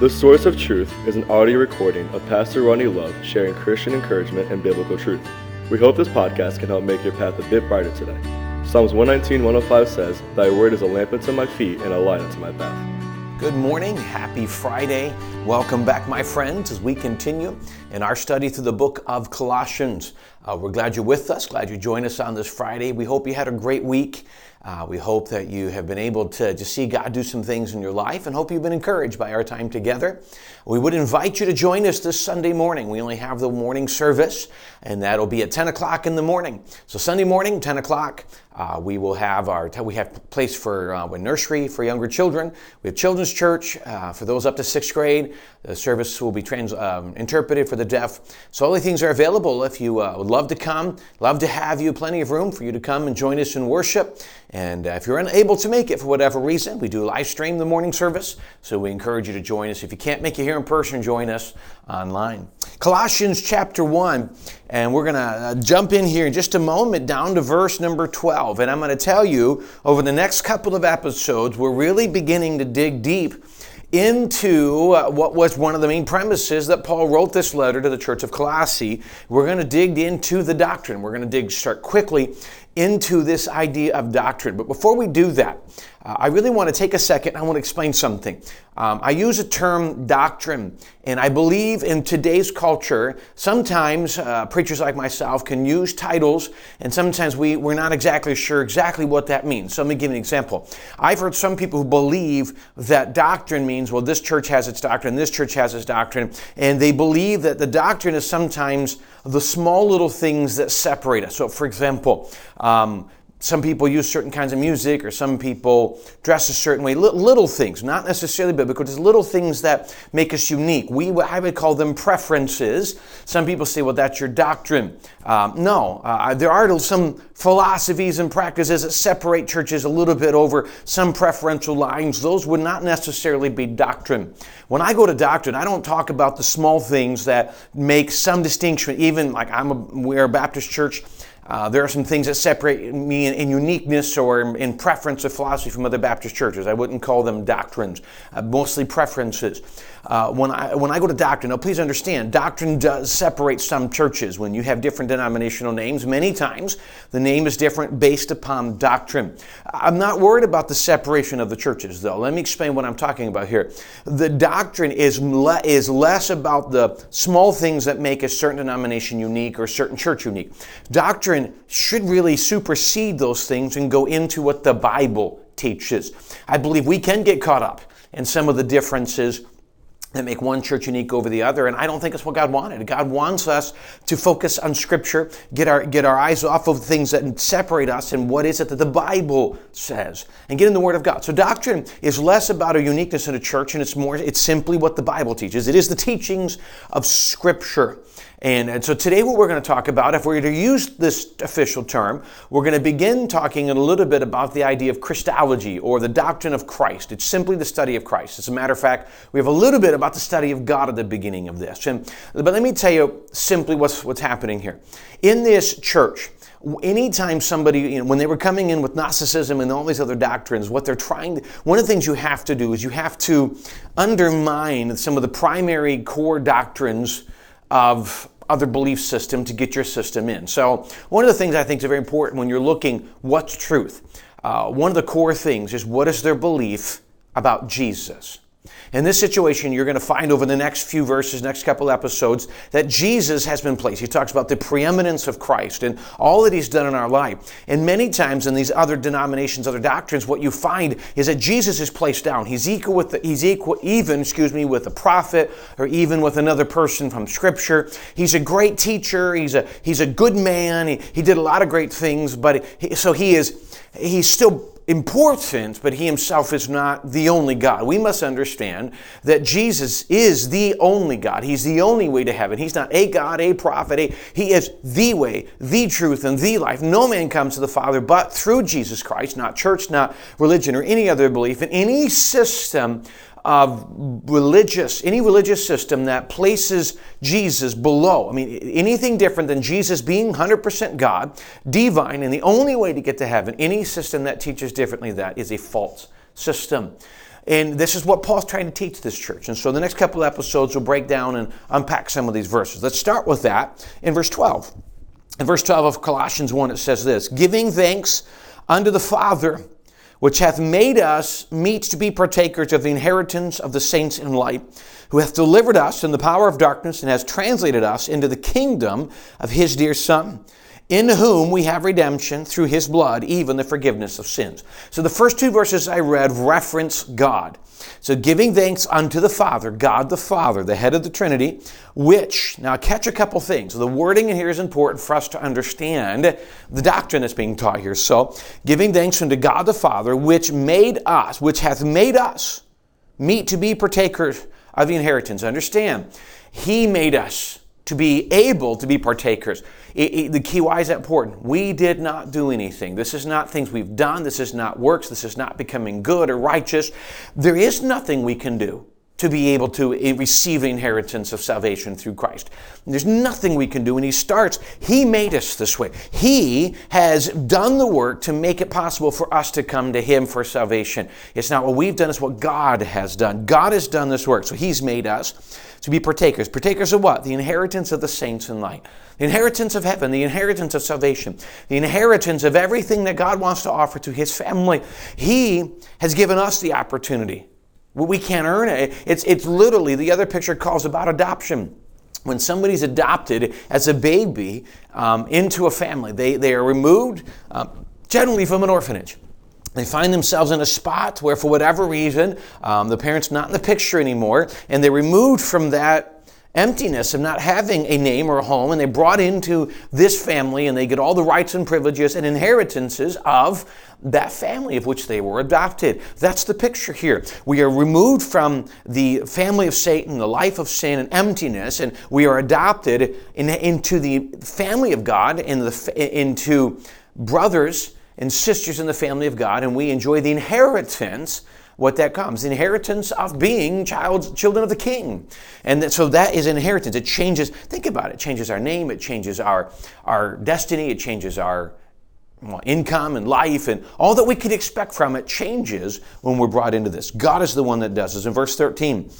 The Source of Truth is an audio recording of Pastor Ronnie Love sharing Christian encouragement and biblical truth. We hope this podcast can help make your path a bit brighter today. Psalms 119, 105 says, Thy word is a lamp unto my feet and a light unto my path. Good morning. Happy Friday. Welcome back, my friends, as we continue in our study through the book of Colossians. Uh, we're glad you're with us. Glad you joined us on this Friday. We hope you had a great week. Uh, we hope that you have been able to just see God do some things in your life and hope you've been encouraged by our time together. We would invite you to join us this Sunday morning. We only have the morning service, and that'll be at 10 o'clock in the morning. So Sunday morning, 10 o'clock, uh, we will have our we have place for uh, nursery for younger children. We have children's church uh, for those up to sixth grade. The service will be trans, um, interpreted for the deaf. So all the things are available. If you uh, would love to come, love to have you. Plenty of room for you to come and join us in worship. And uh, if you're unable to make it for whatever reason, we do live stream the morning service. So we encourage you to join us. If you can't make it here in person, join us online. Colossians chapter 1, and we're going to uh, jump in here in just a moment down to verse number 12. And I'm going to tell you over the next couple of episodes, we're really beginning to dig deep into uh, what was one of the main premises that Paul wrote this letter to the church of Colossae. We're going to dig into the doctrine. We're going to dig start quickly into this idea of doctrine. But before we do that, uh, I really want to take a second. I want to explain something. Um, I use a term doctrine, and I believe in today's culture, sometimes uh, preachers like myself can use titles, and sometimes we, we're not exactly sure exactly what that means. So let me give an example. I've heard some people who believe that doctrine means, well, this church has its doctrine, this church has its doctrine, and they believe that the doctrine is sometimes the small little things that separate us. So, for example, um, some people use certain kinds of music or some people dress a certain way. Little things not necessarily biblical just little things that make us unique. We i would call them preferences. Some people say well that's your doctrine. Um, no uh, there are some philosophies and practices that separate churches a little bit over some preferential lines. Those would not necessarily be doctrine. When i go to doctrine i don't talk about the small things that make some distinction. Even like i'm a we're a baptist church uh, there are some things that separate me in, in uniqueness or in, in, preference of philosophy from other Baptist churches. I wouldn't call them doctrines, uh, mostly preferences. Uh, when, I, when I go to doctrine, now please understand, doctrine does separate some churches. When you have different denominational names, many times the name is different based upon doctrine. I'm not worried about the separation of the churches, though. Let me explain what I'm talking about here. The doctrine is, le- is less about the small things that make a certain denomination unique or a certain church unique. Doctrine doctrine should really supersede those things and go into what the Bible teaches. I believe we can get caught up in some of the differences that make one church unique over the other. And I don't think it's what God wanted. God wants us to focus on Scripture, get our, get our eyes off of things that separate us and what is it that the Bible says, and get in the Word of God. So doctrine is less about a uniqueness in a church, and it's more, it's simply what the Bible teaches. It is the teachings of Scripture. And, and, so today, what we're going to talk about, if we're going to use this official term, we're going to begin talking a little bit about the idea of Christology or the doctrine of Christ. It's simply the study of Christ. As a matter of fact, we have a little bit about the study of God at the beginning of this. And, but let me tell you simply what's, what's happening here. In this church, anytime somebody, you know, when they were coming in with Gnosticism and all these other doctrines, what they're trying to, one of the things you have to do is you have to undermine some of the primary core doctrines of other belief system to get your system in. So, one of the things I think is very important when you're looking what's truth, uh, one of the core things is what is their belief about Jesus. In this situation, you're going to find over the next few verses, next couple episodes, that Jesus has been placed. He talks about the preeminence of Christ and all that He's done in our life. And many times in these other denominations, other doctrines, what you find is that Jesus is placed down. He's equal with the, He's equal, even, excuse me, with a prophet or even with another person from Scripture. He's a great teacher. He's a He's a good man. He, he did a lot of great things, but he, so he is. He's still important, but he himself is not the only God. We must understand that Jesus is the only God. He's the only way to heaven. He's not a God, a prophet. A, he is the way, the truth, and the life. No man comes to the Father but through Jesus Christ, not church, not religion, or any other belief. In any system of religious, any religious system that places Jesus below. I mean, anything different than Jesus being 100% God, divine, and the only way to get to heaven, any system that teaches differently that is a false system. And this is what Paul's trying to teach this church. And so the next couple episodes will break down and unpack some of these verses. Let's start with that in verse 12. In verse 12 of Colossians 1, it says this Giving thanks unto the Father, which hath made us meet to be partakers of the inheritance of the saints in light, who hath delivered us from the power of darkness and has translated us into the kingdom of his dear Son in whom we have redemption through his blood, even the forgiveness of sins. So the first two verses I read reference God. So giving thanks unto the Father, God the Father, the head of the Trinity, which, now catch a couple things. The wording in here is important for us to understand the doctrine that's being taught here. So giving thanks unto God the Father, which made us, which hath made us meet to be partakers of the inheritance. Understand, he made us to be able to be partakers. It, it, the key why is that important? We did not do anything. This is not things we've done. This is not works. This is not becoming good or righteous. There is nothing we can do to be able to eh, receive inheritance of salvation through Christ. There's nothing we can do. And he starts, he made us this way. He has done the work to make it possible for us to come to him for salvation. It's not what we've done, it's what God has done. God has done this work. So he's made us to be partakers. Partakers of what? The inheritance of the saints in light. The inheritance of heaven, the inheritance of salvation, the inheritance of everything that God wants to offer to his family. He has given us the opportunity. We can't earn it. It's, it's literally, the other picture calls about adoption when somebody's adopted as a baby um, into a family, they, they are removed uh, generally from an orphanage. They find themselves in a spot where, for whatever reason, um, the parent's not in the picture anymore, and they're removed from that emptiness of not having a name or a home, and they brought into this family, and they get all the rights and privileges and inheritances of that family of which they were adopted. That's the picture here. We are removed from the family of Satan, the life of sin and emptiness, and we are adopted in, into the family of God, in the, into brothers and sisters in the family of God, and we enjoy the inheritance what that comes inheritance of being child, children of the king. And that, so that is inheritance. It changes think about it, it changes our name it changes our our destiny it changes our well, income and life and all that we could expect from it changes when we're brought into this. God is the one that does this. In verse 13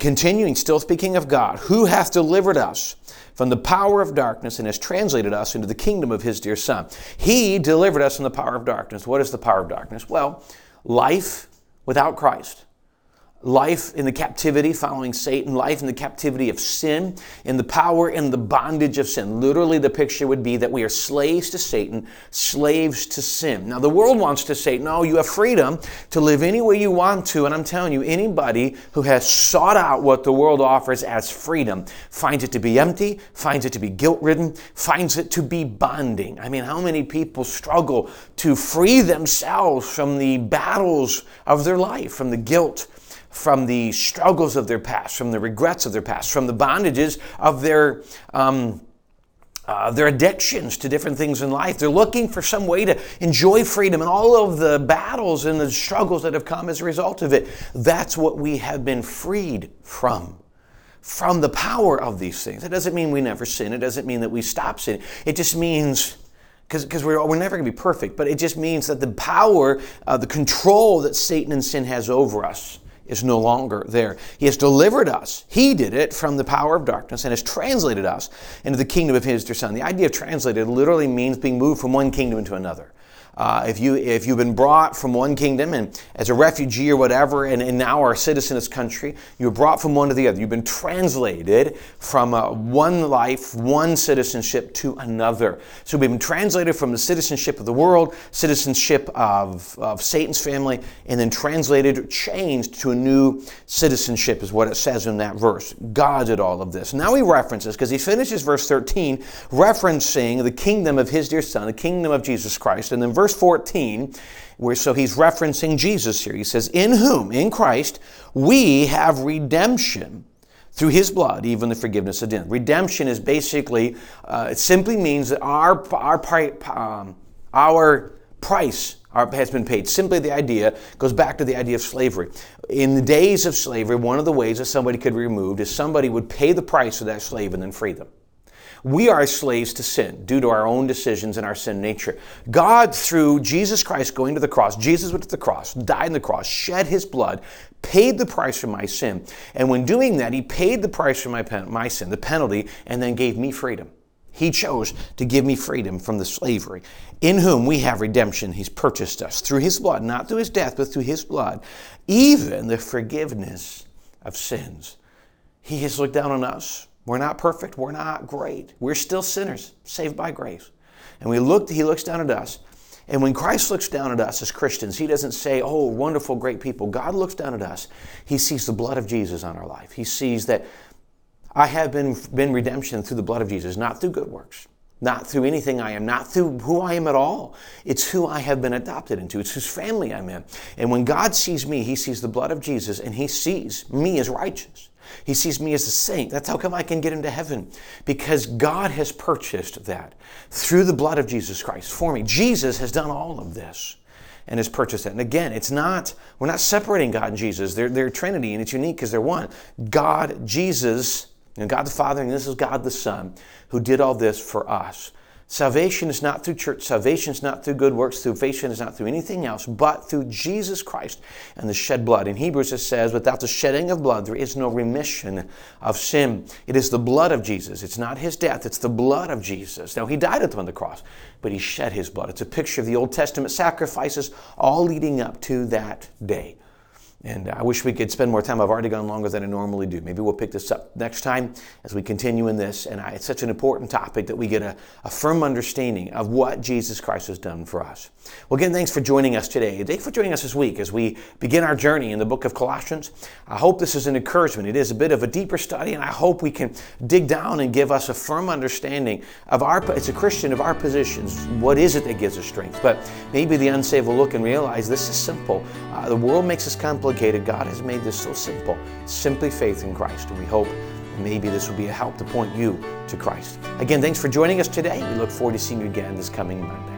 continuing still speaking of god who hath delivered us from the power of darkness and has translated us into the kingdom of his dear Son. He delivered us from the power of darkness. What is the power of darkness? Well, life without Christ life in the captivity following Satan, life in the captivity of sin, in the power and the bondage of sin. Literally, the picture would be that we are slaves to Satan, slaves to sin. Now, the world wants to say, no, you have freedom to live any way you want to. And I'm telling you, anybody who has sought out what the world offers as freedom finds it to be empty, finds it to be guilt ridden, finds it to be bonding. I mean, how many people struggle to free themselves from the battles of their life, from the guilt? From the struggles of their past, from the regrets of their past, from the bondages of their. Um, uh, their addictions to different things in life. They're looking for some way to enjoy freedom and all of the battles and the struggles that have come as a result of it. That's what we have been freed from. From the power of these things. It doesn't mean we never sin. It doesn't mean that we stop sinning. It just means because we're, we're never going to be perfect, but it just means that the power, uh, the control that Satan and sin has over us is no longer there. He has delivered us. He did it from the power of darkness and has translated us into the kingdom of his dear son. The idea of translated literally means being moved from one kingdom into another. Uh, if, you, if you've been brought from one kingdom and as a refugee or whatever, and, and now are a citizen of this country, you're brought from one to the other. You've been translated from uh, one life, one citizenship to another. So we've been translated from the citizenship of the world, citizenship of, of Satan's family, and then translated, changed to a new citizenship, is what it says in that verse. God did all of this. Now he references, because he finishes verse 13, referencing the kingdom of his dear son, the kingdom of Jesus Christ. And then verse verse 14, where so he's referencing Jesus here. He says, In whom, in Christ, we have redemption through his blood, even the forgiveness of sin. Redemption is basically, uh, it simply means that our, our, um, our price has been paid. Simply the idea goes back to the idea of slavery. In the days of slavery, one of the ways that somebody could be removed is somebody would pay the price of that slave and then free them. We are slaves to sin due to our own decisions and our sin nature. God, through Jesus Christ going to the cross, Jesus went to the cross, died on the cross, shed his blood, paid the price for my sin. And when doing that, he paid the price for my, pen, my sin, the penalty, and then gave me freedom. He chose to give me freedom from the slavery. In whom we have redemption. He's purchased us through his blood, not through his death, but through his blood, even the forgiveness of sins. He has looked down on us. We're not perfect. We're not great. We're still sinners, saved by grace. And we look, he looks down at us. And when Christ looks down at us as Christians, He doesn't say, Oh, wonderful, great people. God looks down at us. He sees the blood of Jesus on our life. He sees that I have been, been redemption through the blood of Jesus, not through good works, not through anything I am, not through who I am at all. It's who I have been adopted into. It's whose family I'm in. And when God sees me, He sees the blood of Jesus and He sees me as righteous. He sees me as a saint. That's how come I can get into heaven. Because God has purchased that through the blood of Jesus Christ for me. Jesus has done all of this and has purchased that. And again, it's not, we're not separating God and Jesus. They're, they're Trinity and it's unique because they're one. God, Jesus, and God the Father, and this is God the Son, who did all this for us. Salvation is not through church. Salvation is not through good works. Salvation is not through anything else, but through Jesus Christ and the shed blood. In Hebrews it says, without the shedding of blood, there is no remission of sin. It is the blood of Jesus. It's not his death, it's the blood of Jesus. Now, he died on the cross, but he shed his blood. It's a picture of the Old Testament sacrifices, all leading up to that day. And I wish we could spend more time. I've already gone longer than I normally do. Maybe we'll pick this up next time as we continue in this. And I, it's such an important topic that we get a, a, firm understanding of what Jesus Christ has done for us. Well, again, thanks for joining us today. Thanks for joining us this week as we begin our journey in the book of Colossians. I hope this is an encouragement. It is a bit of a deeper study, and I hope we can dig down and give us a firm understanding of our, as a Christian, of our positions. What is it that gives us strength? But maybe the unsaved will look and realize this is simple. Uh, the world makes us complicated complicated. God has made this so simple. Simply faith in Christ. And we hope maybe this will be a help to point you to Christ. Again, thanks for joining us today. We look forward to seeing you again this coming Monday.